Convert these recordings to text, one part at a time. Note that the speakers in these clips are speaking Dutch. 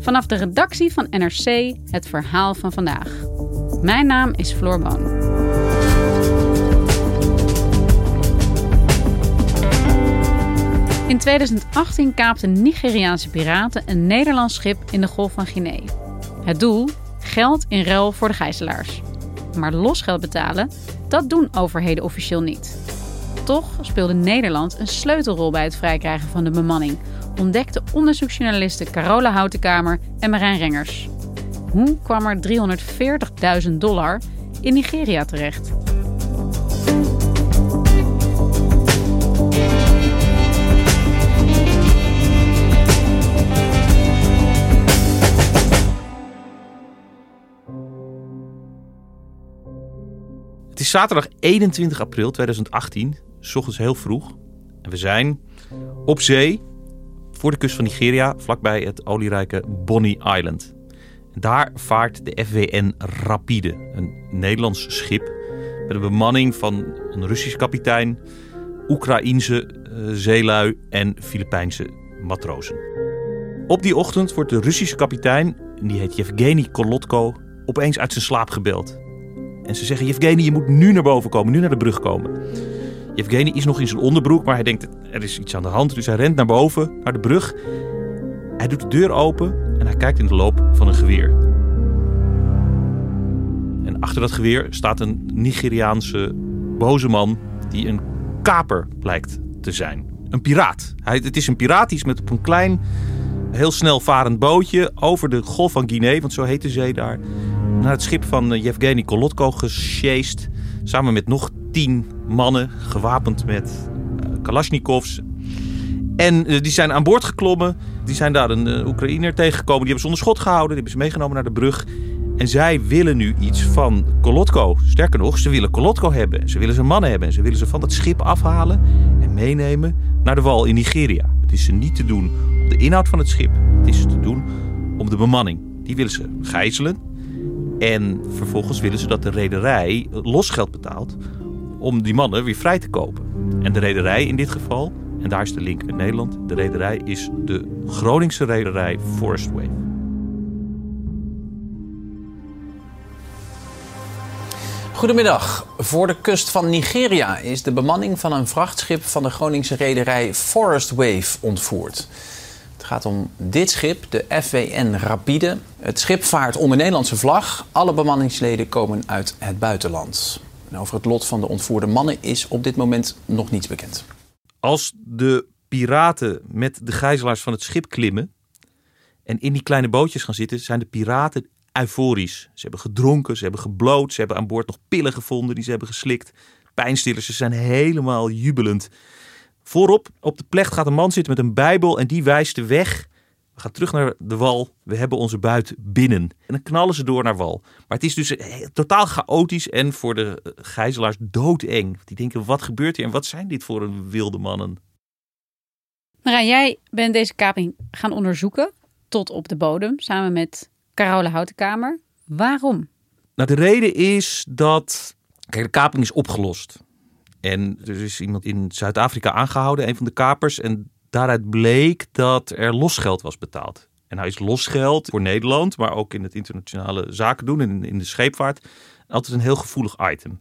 Vanaf de redactie van NRC het verhaal van vandaag. Mijn naam is Floor Boon. In 2018 kaapten Nigeriaanse piraten een Nederlands schip in de Golf van Guinea. Het doel? Geld in ruil voor de gijzelaars. Maar losgeld betalen, dat doen overheden officieel niet. Toch speelde Nederland een sleutelrol bij het vrijkrijgen van de bemanning, ontdekte onderzoeksjournalisten Carola Houtenkamer en Marijn Rengers. Hoe kwam er 340.000 dollar in Nigeria terecht? Het is zaterdag 21 april 2018, s ochtends heel vroeg. En we zijn op zee voor de kust van Nigeria, vlakbij het olierijke Bonny Island. Daar vaart de FWN Rapide, een Nederlands schip met een bemanning van een Russisch kapitein, Oekraïense uh, zeelui en Filipijnse matrozen. Op die ochtend wordt de Russische kapitein, die heet Yevgeny Kolotko, opeens uit zijn slaap gebeld. En ze zeggen, Yevgeny, je moet nu naar boven komen, nu naar de brug komen. Yevgeny is nog in zijn onderbroek, maar hij denkt, er is iets aan de hand. Dus hij rent naar boven, naar de brug. Hij doet de deur open en hij kijkt in de loop van een geweer. En achter dat geweer staat een Nigeriaanse boze man die een kaper blijkt te zijn. Een piraat. Hij, het is een piraat, die is met op een klein, heel snel varend bootje over de Golf van Guinea, want zo heet de zee daar, naar het schip van eh, Yevgeny Kolotko gesjeest. Samen met nog tien mannen, gewapend met uh, kalasjnikovs. En uh, die zijn aan boord geklommen. Die zijn daar een uh, Oekraïner tegengekomen. Die hebben ze onder schot gehouden. Die hebben ze meegenomen naar de brug. En zij willen nu iets van Kolotko. Sterker nog, ze willen Kolotko hebben. Ze willen zijn mannen hebben. En ze willen ze van dat schip afhalen en meenemen naar de wal in Nigeria. Het is ze niet te doen om de inhoud van het schip. Het is te doen om de bemanning. Die willen ze gijzelen. En vervolgens willen ze dat de rederij losgeld betaalt om die mannen weer vrij te kopen. En de rederij in dit geval, en daar is de link met Nederland, de rederij is de Groningse rederij Forest Wave. Goedemiddag. Voor de kust van Nigeria is de bemanning van een vrachtschip van de Groningse rederij Forest Wave ontvoerd. Het gaat om dit schip, de FWN Rapide. Het schip vaart onder Nederlandse vlag. Alle bemanningsleden komen uit het buitenland. En over het lot van de ontvoerde mannen is op dit moment nog niets bekend. Als de piraten met de gijzelaars van het schip klimmen en in die kleine bootjes gaan zitten, zijn de piraten euforisch. Ze hebben gedronken, ze hebben gebloot, ze hebben aan boord nog pillen gevonden die ze hebben geslikt. Pijnstillers, ze zijn helemaal jubelend. Voorop op de plecht gaat een man zitten met een bijbel en die wijst de weg. We gaan terug naar de wal. We hebben onze buit binnen. En dan knallen ze door naar wal. Maar het is dus totaal chaotisch en voor de gijzelaars doodeng. Die denken, wat gebeurt hier en wat zijn dit voor een wilde mannen? Marijn, jij bent deze kaping gaan onderzoeken tot op de bodem samen met Carole Houtenkamer. Waarom? Nou, de reden is dat. Kijk, de kaping is opgelost. En er is iemand in Zuid-Afrika aangehouden, een van de kapers. En daaruit bleek dat er losgeld was betaald. En hij is losgeld voor Nederland, maar ook in het internationale zaken doen en in de scheepvaart. Altijd een heel gevoelig item.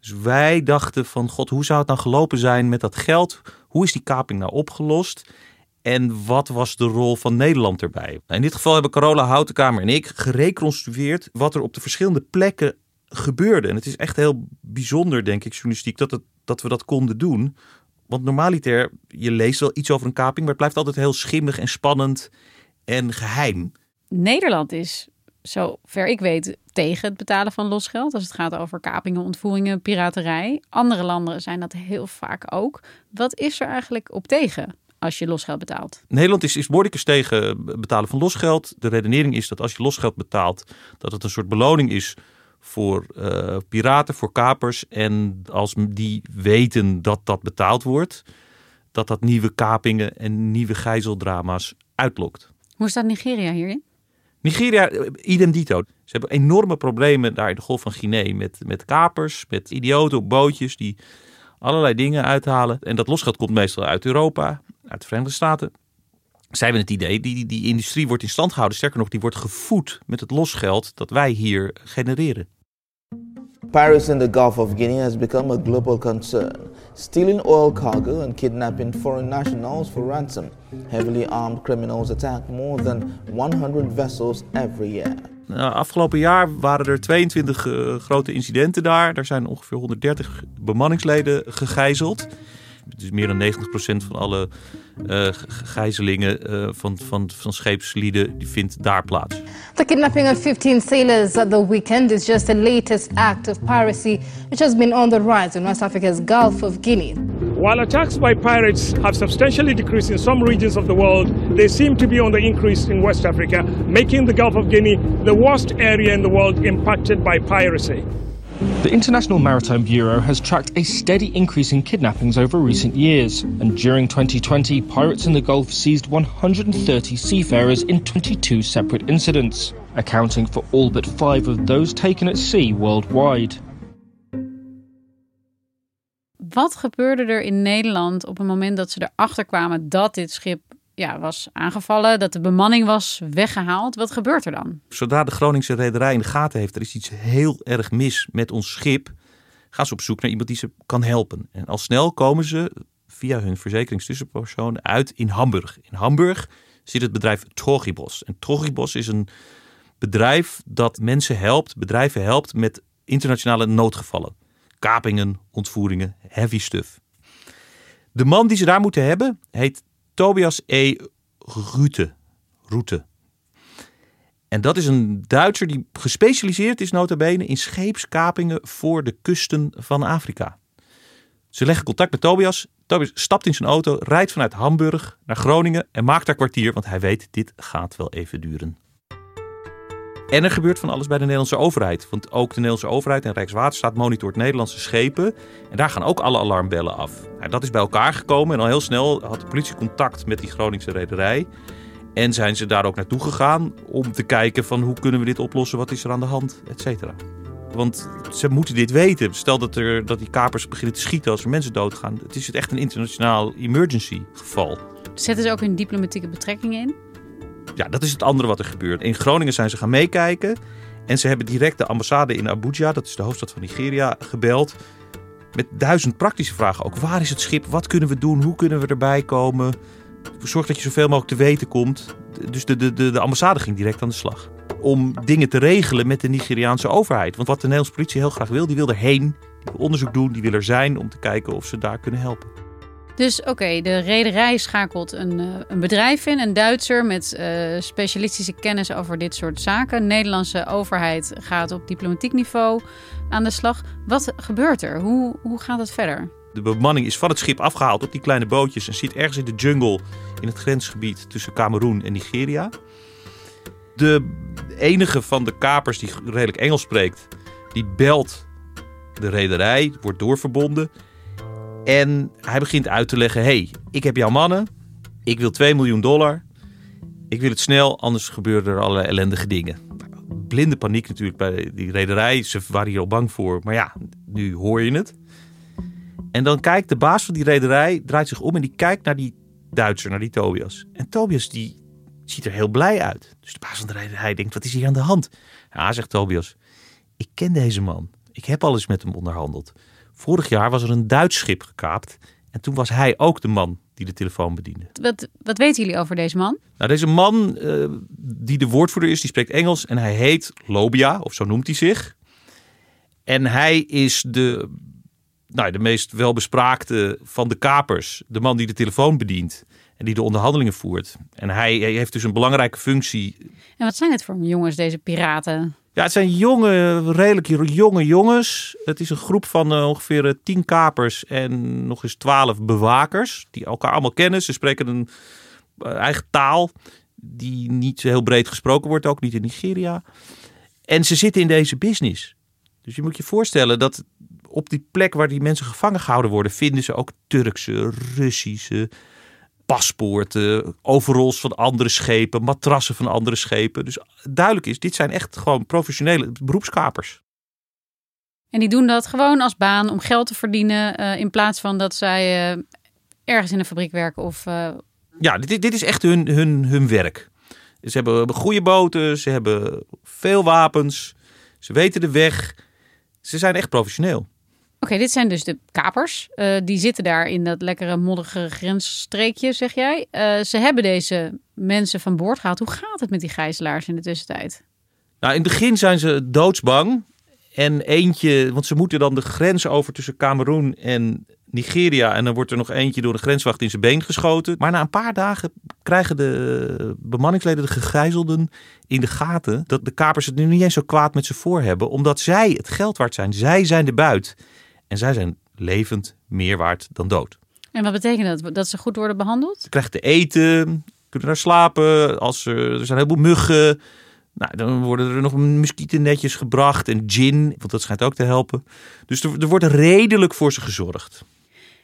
Dus wij dachten van, god, hoe zou het dan gelopen zijn met dat geld? Hoe is die kaping nou opgelost? En wat was de rol van Nederland erbij? Nou, in dit geval hebben Carola Houtenkamer en ik gereconstrueerd wat er op de verschillende plekken gebeurde. En het is echt heel bijzonder, denk ik, journalistiek, dat, dat we dat konden doen. Want normaliter, je leest wel iets over een kaping, maar het blijft altijd heel schimmig en spannend en geheim. Nederland is, zover ik weet, tegen het betalen van losgeld. Als het gaat over kapingen, ontvoeringen, piraterij. Andere landen zijn dat heel vaak ook. Wat is er eigenlijk op tegen? als je losgeld betaalt. Nederland is, is tegen betalen van losgeld. De redenering is dat als je losgeld betaalt, dat het een soort beloning is voor uh, piraten, voor kapers. En als die weten dat dat betaald wordt, dat dat nieuwe kapingen en nieuwe gijzeldrama's uitlokt. Hoe staat Nigeria hierin? Nigeria, eh, idem dito. Ze hebben enorme problemen daar in de Golf van Guinea met, met kapers, met idioten op bootjes die allerlei dingen uithalen. En dat losgeld komt meestal uit Europa, uit de Verenigde Staten. Zij hebben het idee, die, die industrie wordt in stand gehouden. Sterker nog, die wordt gevoed met het losgeld dat wij hier genereren. Pirates in the Gulf of Guinea has become a global concern, stealing oil cargo and kidnapping foreign nationals for ransom. Heavily armed criminals attack more than 100 vessels every year. Nou, afgelopen jaar waren er 22 uh, grote incidenten daar. Er zijn ongeveer 130 bemanningsleden gegijzeld. Dus meer dan 90% van alle uh, gijzelingen uh, van, van, van scheepslieden die vindt daar plaats. The kidnapping of 15 sailors at the weekend is just the latest act of piracy which has been on the rise in West Africa's Gulf of Guinea. While attacks by pirates have substantially decreased in some regions of the world, they seem to be on the increase in West Africa, making the Gulf of Guinea the worst area in the world impacted by piracy. The International Maritime Bureau has tracked a steady increase in kidnappings over recent years, and during 2020, pirates in the Gulf seized 130 seafarers in 22 separate incidents, accounting for all but five of those taken at sea worldwide. Wat gebeurde er in Nederland op het moment dat ze erachter kwamen dat dit schip ja, was aangevallen, dat de bemanning was weggehaald. Wat gebeurt er dan? Zodra de Groningse rederij in de gaten heeft, er is iets heel erg mis met ons schip, gaan ze op zoek naar iemand die ze kan helpen. En al snel komen ze via hun verzekeringstussenpersoon uit in Hamburg. In Hamburg zit het bedrijf Trogibos. En Trogibos is een bedrijf dat mensen helpt, bedrijven helpt met internationale noodgevallen. Kapingen, ontvoeringen, heavy stuff. De man die ze daar moeten hebben heet Tobias E. Rute. Route. En dat is een Duitser die gespecialiseerd is nota bene in scheepskapingen voor de kusten van Afrika. Ze leggen contact met Tobias. Tobias stapt in zijn auto, rijdt vanuit Hamburg naar Groningen en maakt daar kwartier, want hij weet dit gaat wel even duren. En er gebeurt van alles bij de Nederlandse overheid. Want ook de Nederlandse overheid en Rijkswaterstaat monitort Nederlandse schepen. En daar gaan ook alle alarmbellen af. Nou, dat is bij elkaar gekomen en al heel snel had de politie contact met die Groningse rederij. En zijn ze daar ook naartoe gegaan om te kijken van hoe kunnen we dit oplossen, wat is er aan de hand, et cetera. Want ze moeten dit weten. Stel dat, er, dat die kapers beginnen te schieten als er mensen doodgaan. Het is echt een internationaal emergency geval. Zetten ze ook hun diplomatieke betrekkingen in? Ja, dat is het andere wat er gebeurt. In Groningen zijn ze gaan meekijken. En ze hebben direct de ambassade in Abuja, dat is de hoofdstad van Nigeria, gebeld. Met duizend praktische vragen ook. Waar is het schip? Wat kunnen we doen? Hoe kunnen we erbij komen? Zorg dat je zoveel mogelijk te weten komt. Dus de, de, de, de ambassade ging direct aan de slag. Om dingen te regelen met de Nigeriaanse overheid. Want wat de Nederlandse politie heel graag wil, die wil erheen. Die wil onderzoek doen, die wil er zijn om te kijken of ze daar kunnen helpen. Dus oké, de rederij schakelt een, uh, een bedrijf in, een Duitser met uh, specialistische kennis over dit soort zaken. De Nederlandse overheid gaat op diplomatiek niveau aan de slag. Wat gebeurt er? Hoe, hoe gaat het verder? De bemanning is van het schip afgehaald op die kleine bootjes en zit ergens in de jungle in het grensgebied tussen Cameroen en Nigeria. De enige van de kapers die redelijk Engels spreekt, die belt de rederij, wordt doorverbonden. En hij begint uit te leggen: hey, ik heb jouw mannen. Ik wil 2 miljoen dollar. Ik wil het snel, anders gebeuren er allerlei ellendige dingen. Blinde paniek natuurlijk bij die rederij. Ze waren hier al bang voor. Maar ja, nu hoor je het. En dan kijkt de baas van die rederij, draait zich om en die kijkt naar die Duitser, naar die Tobias. En Tobias die ziet er heel blij uit. Dus de baas van de rederij denkt, wat is hier aan de hand? Ja, zegt Tobias, ik ken deze man. Ik heb al eens met hem onderhandeld. Vorig jaar was er een Duits schip gekaapt En toen was hij ook de man die de telefoon bediende. Wat, wat weten jullie over deze man? Nou, deze man uh, die de woordvoerder is, die spreekt Engels en hij heet Lobia, of zo noemt hij zich. En hij is de, nou, de meest welbespraakte van de kapers. De man die de telefoon bedient en die de onderhandelingen voert. En hij, hij heeft dus een belangrijke functie. En wat zijn het voor jongens, deze piraten? Ja, het zijn jonge, redelijk jonge jongens. Het is een groep van uh, ongeveer uh, tien kapers en nog eens twaalf bewakers. Die elkaar allemaal kennen. Ze spreken een uh, eigen taal die niet heel breed gesproken wordt, ook niet in Nigeria. En ze zitten in deze business. Dus je moet je voorstellen dat op die plek waar die mensen gevangen gehouden worden, vinden ze ook Turkse, Russische paspoorten, overrols van andere schepen, matrassen van andere schepen. Dus duidelijk is, dit zijn echt gewoon professionele beroepskapers. En die doen dat gewoon als baan om geld te verdienen, uh, in plaats van dat zij uh, ergens in een fabriek werken of. Uh... Ja, dit, dit is echt hun, hun, hun werk. Ze hebben goede boten, ze hebben veel wapens, ze weten de weg. Ze zijn echt professioneel. Oké, dit zijn dus de kapers. Uh, die zitten daar in dat lekkere modderige grensstreekje, zeg jij. Uh, ze hebben deze mensen van boord gehaald. Hoe gaat het met die gijzelaars in de tussentijd? Nou, in het begin zijn ze doodsbang. En eentje, want ze moeten dan de grens over tussen Cameroen en Nigeria. En dan wordt er nog eentje door de grenswacht in zijn been geschoten. Maar na een paar dagen krijgen de bemanningsleden, de gegijzelden, in de gaten dat de kapers het nu niet eens zo kwaad met ze voor hebben. Omdat zij het geld waard zijn. Zij zijn de buit. En zij zijn levend meer waard dan dood. En wat betekent dat? Dat ze goed worden behandeld? Ze krijgen te eten, kunnen daar slapen. Als er, er zijn een heleboel muggen. Nou, dan worden er nog muskietennetjes gebracht en gin, want dat schijnt ook te helpen. Dus er, er wordt redelijk voor ze gezorgd.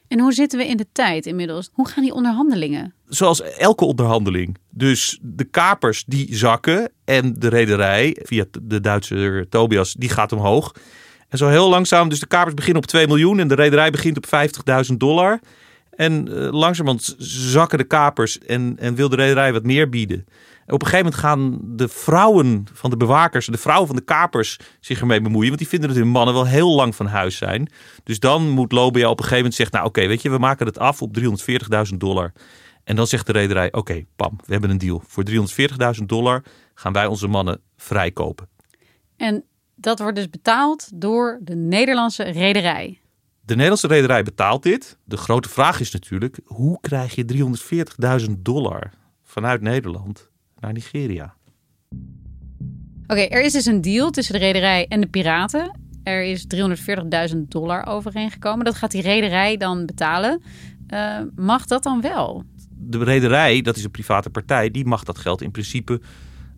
En hoe zitten we in de tijd inmiddels? Hoe gaan die onderhandelingen? Zoals elke onderhandeling. Dus de kapers die zakken en de rederij via de Duitse Tobias die gaat omhoog. En zo heel langzaam, dus de kapers beginnen op 2 miljoen en de rederij begint op 50.000 dollar. En uh, langzamerhand zakken de kapers en, en wil de rederij wat meer bieden. En op een gegeven moment gaan de vrouwen van de bewakers, de vrouwen van de kapers zich ermee bemoeien. Want die vinden dat hun mannen wel heel lang van huis zijn. Dus dan moet Lobia op een gegeven moment zeggen, nou oké, weet je, we maken het af op 340.000 dollar. En dan zegt de rederij, oké, pam, we hebben een deal. Voor 340.000 dollar gaan wij onze mannen vrijkopen. En dat wordt dus betaald door de Nederlandse rederij. De Nederlandse rederij betaalt dit. De grote vraag is natuurlijk: hoe krijg je 340.000 dollar vanuit Nederland naar Nigeria? Oké, er is dus een deal tussen de rederij en de piraten. Er is 340.000 dollar overeengekomen. Dat gaat die rederij dan betalen. Uh, mag dat dan wel? De rederij, dat is een private partij, die mag dat geld in principe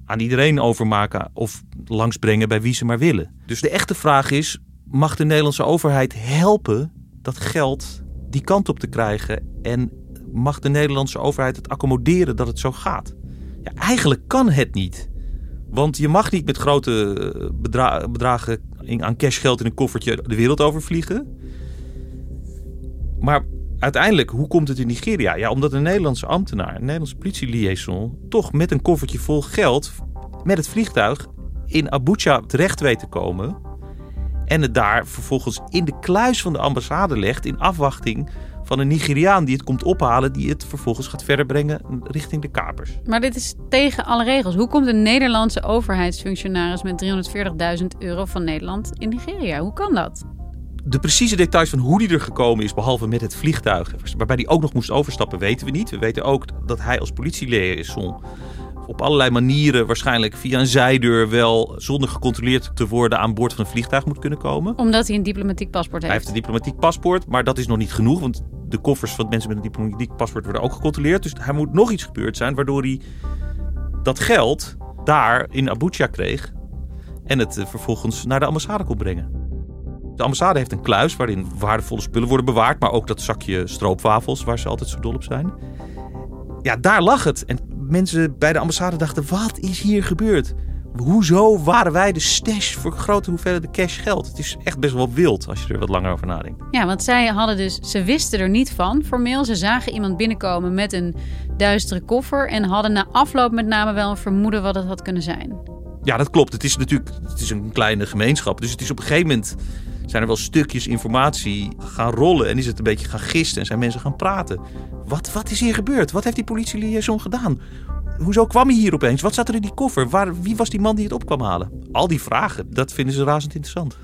aan iedereen overmaken of langsbrengen bij wie ze maar willen. Dus de echte vraag is: mag de Nederlandse overheid helpen dat geld die kant op te krijgen? En mag de Nederlandse overheid het accommoderen dat het zo gaat? Ja, eigenlijk kan het niet. Want je mag niet met grote eh, bedra bedragen aan cashgeld in een koffertje de wereld overvliegen. Maar uiteindelijk, hoe komt het in Nigeria? Ja, omdat een Nederlandse ambtenaar, een Nederlandse politieliaison, toch met een koffertje vol geld met het vliegtuig in Abuja terecht weet te komen. En het daar vervolgens in de kluis van de ambassade legt in afwachting van een Nigeriaan die het komt ophalen, die het vervolgens gaat verder brengen richting de kapers. Maar dit is tegen alle regels. Hoe komt een Nederlandse overheidsfunctionaris met 340.000 euro van Nederland in Nigeria? Hoe kan dat? De precieze details van hoe die er gekomen is, behalve met het vliegtuig, waarbij hij ook nog moest overstappen, weten we niet. We weten ook dat hij als politieliaison op allerlei manieren, waarschijnlijk via een zijdeur, wel zonder gecontroleerd te worden aan boord van een vliegtuig moet kunnen komen. Omdat hij een diplomatiek paspoort heeft. Hij heeft een diplomatiek paspoort, maar dat is nog niet genoeg, want de koffers van mensen met een diplomatiek paspoort worden ook gecontroleerd. Dus er moet nog iets gebeurd zijn waardoor hij dat geld daar in Abuja kreeg en het eh, vervolgens naar de ambassade kon brengen. De ambassade heeft een kluis waarin waardevolle spullen worden bewaard, maar ook dat zakje stroopwafels waar ze altijd zo dol op zijn. Ja, daar lag het. En mensen bij de ambassade dachten: wat is hier gebeurd? Hoezo waren wij de stash voor grote hoeveelheden cash geld? Het is echt best wel wild als je er wat langer over nadenkt. Ja, want zij hadden dus, ze wisten er niet van formeel. Ze zagen iemand binnenkomen met een duistere koffer en hadden na afloop met name wel een vermoeden wat het had kunnen zijn. Ja, dat klopt. Het is natuurlijk het is een kleine gemeenschap. Dus het is op een gegeven moment zijn er wel stukjes informatie gaan rollen en is het een beetje gaan gisten en zijn mensen gaan praten. Wat, wat is hier gebeurd? Wat heeft die politieliaison gedaan? Hoezo kwam hij hier opeens? Wat zat er in die koffer? Waar, wie was die man die het op kwam halen? Al die vragen, dat vinden ze razend interessant.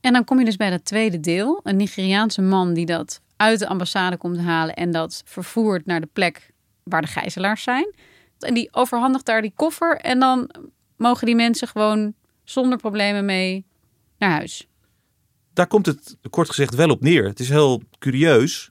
En dan kom je dus bij dat tweede deel. Een Nigeriaanse man die dat uit de ambassade komt halen en dat vervoert naar de plek waar de gijzelaars zijn. En die overhandigt daar die koffer en dan mogen die mensen gewoon zonder problemen mee naar huis. Daar komt het kort gezegd wel op neer. Het is heel curieus.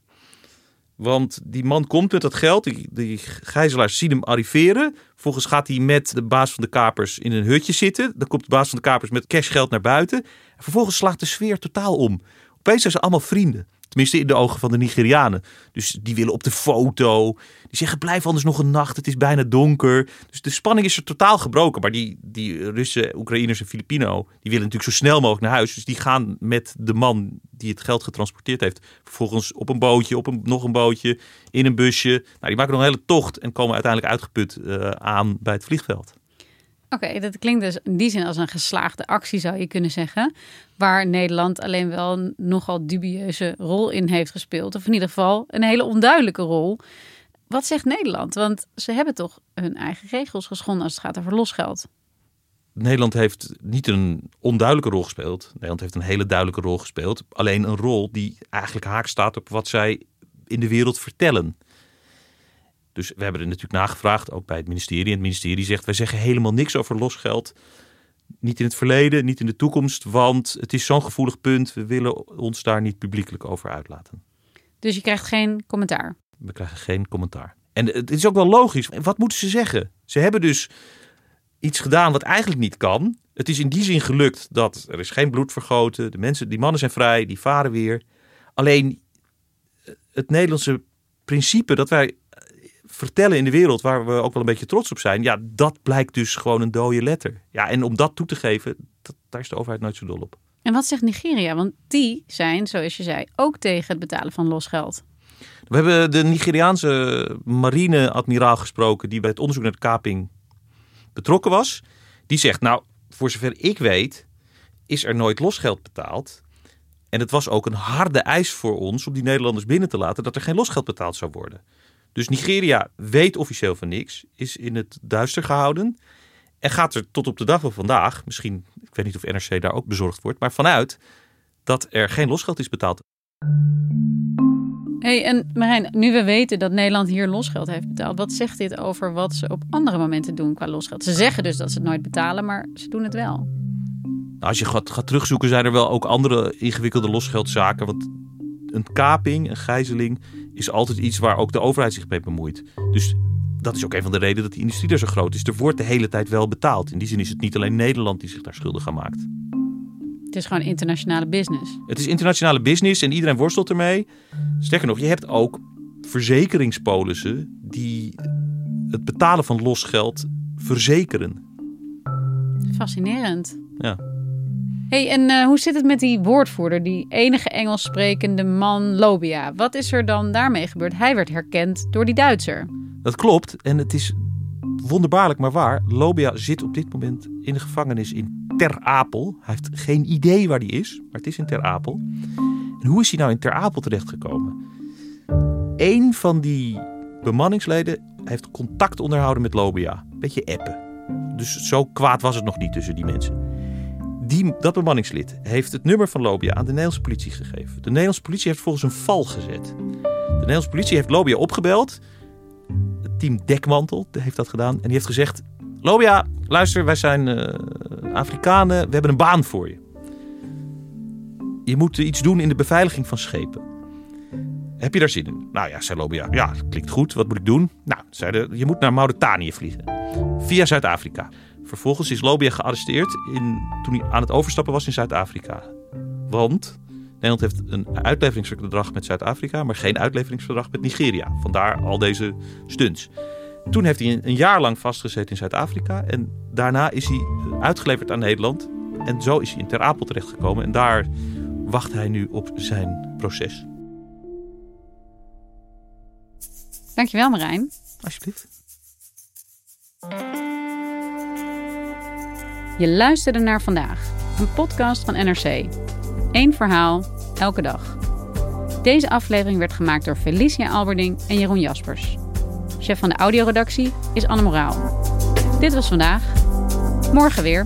Want die man komt met dat geld, die, die gijzelaars zien hem arriveren. Vervolgens gaat hij met de baas van de kapers in een hutje zitten. Dan komt de baas van de kapers met cashgeld naar buiten. En vervolgens slaat de sfeer totaal om. Opeens zijn ze allemaal vrienden. Tenminste in de ogen van de Nigerianen. Dus die willen op de foto. Die zeggen blijf anders nog een nacht. Het is bijna donker. Dus de spanning is er totaal gebroken. Maar die, die Russen, Oekraïners en Filipino. Die willen natuurlijk zo snel mogelijk naar huis. Dus die gaan met de man die het geld getransporteerd heeft. Vervolgens op een bootje, op een, nog een bootje. In een busje. Nou, die maken nog een hele tocht. En komen uiteindelijk uitgeput uh, aan bij het vliegveld. Oké, dat klinkt dus in die zin als een geslaagde actie, zou je kunnen zeggen. Waar Nederland alleen wel een nogal dubieuze rol in heeft gespeeld. Of in ieder geval een hele onduidelijke rol. Wat zegt Nederland? Want ze hebben toch hun eigen regels geschonden als het gaat over losgeld. Nederland heeft niet een onduidelijke rol gespeeld. Nederland heeft een hele duidelijke rol gespeeld. Alleen een rol die eigenlijk haak staat op wat zij in de wereld vertellen. Dus we hebben er natuurlijk nagevraagd, ook bij het ministerie. En het ministerie zegt, wij zeggen helemaal niks over losgeld. Niet in het verleden, niet in de toekomst, want het is zo'n gevoelig punt. We willen ons daar niet publiekelijk over uitlaten. Dus je krijgt geen commentaar? We krijgen geen commentaar. En het is ook wel logisch. Wat moeten ze zeggen? Ze hebben dus iets gedaan wat eigenlijk niet kan. Het is in die zin gelukt dat er is geen bloed vergoten. De mensen, die mannen zijn vrij, die varen weer. Alleen het Nederlandse principe dat wij vertellen in de wereld waar we ook wel een beetje trots op zijn, ja, dat blijkt dus gewoon een dode letter. Ja, en om dat toe te geven, dat, daar is de overheid nooit zo dol op. En wat zegt Nigeria? Want die zijn, zoals je zei, ook tegen het betalen van losgeld. We hebben de Nigeriaanse marine-admiraal gesproken die bij het onderzoek naar de kaping betrokken was. Die zegt, nou, voor zover ik weet, is er nooit losgeld betaald. En het was ook een harde eis voor ons om die Nederlanders binnen te laten dat er geen losgeld betaald zou worden. Dus Nigeria weet officieel van niks, is in het duister gehouden. En gaat er tot op de dag van vandaag, misschien, ik weet niet of NRC daar ook bezorgd wordt, maar vanuit dat er geen losgeld is betaald. Hey, en Marijn, nu we weten dat Nederland hier losgeld heeft betaald, wat zegt dit over wat ze op andere momenten doen qua losgeld? Ze zeggen dus dat ze het nooit betalen, maar ze doen het wel. Nou, als je gaat, gaat terugzoeken, zijn er wel ook andere ingewikkelde losgeldzaken. Want een kaping, een gijzeling, is altijd iets waar ook de overheid zich mee bemoeit. Dus dat is ook een van de redenen dat die industrie er zo groot is. Er wordt de hele tijd wel betaald. In die zin is het niet alleen Nederland die zich daar schuldig aan maakt. Het is gewoon internationale business. Het is internationale business en iedereen worstelt ermee. Sterker nog, je hebt ook verzekeringspolissen die het betalen van losgeld verzekeren. Fascinerend. Ja. En uh, hoe zit het met die woordvoerder, die enige Engels sprekende man Lobia? Wat is er dan daarmee gebeurd? Hij werd herkend door die Duitser. Dat klopt en het is wonderbaarlijk maar waar. Lobia zit op dit moment in de gevangenis in Ter Apel. Hij heeft geen idee waar die is, maar het is in Ter Apel. En hoe is hij nou in Ter Apel terechtgekomen? Eén van die bemanningsleden heeft contact onderhouden met Lobia. Beetje appen. Dus zo kwaad was het nog niet tussen die mensen. Die, dat bemanningslid heeft het nummer van Lobia aan de Nederlandse politie gegeven. De Nederlandse politie heeft volgens een val gezet. De Nederlandse politie heeft Lobia opgebeld. Het team Dekmantel heeft dat gedaan. En die heeft gezegd: Lobia, luister, wij zijn uh, Afrikanen. We hebben een baan voor je. Je moet iets doen in de beveiliging van schepen. Heb je daar zin in? Nou ja, zei Lobia. Ja, klinkt goed. Wat moet ik doen? Nou, zeiden, je moet naar Mauritanië vliegen. Via Zuid-Afrika. Vervolgens is Lobia gearresteerd in, toen hij aan het overstappen was in Zuid-Afrika. Want Nederland heeft een uitleveringsverdrag met Zuid-Afrika, maar geen uitleveringsverdrag met Nigeria. Vandaar al deze stunts. Toen heeft hij een jaar lang vastgezeten in Zuid-Afrika en daarna is hij uitgeleverd aan Nederland. En zo is hij in Ter Apel terechtgekomen en daar wacht hij nu op zijn proces. Dankjewel Marijn. Alsjeblieft. Je luisterde naar vandaag. een podcast van NRC. Eén verhaal, elke dag. Deze aflevering werd gemaakt door Felicia Alberding en Jeroen Jaspers. Chef van de audioredactie is Anne Moraal. Dit was vandaag. Morgen weer.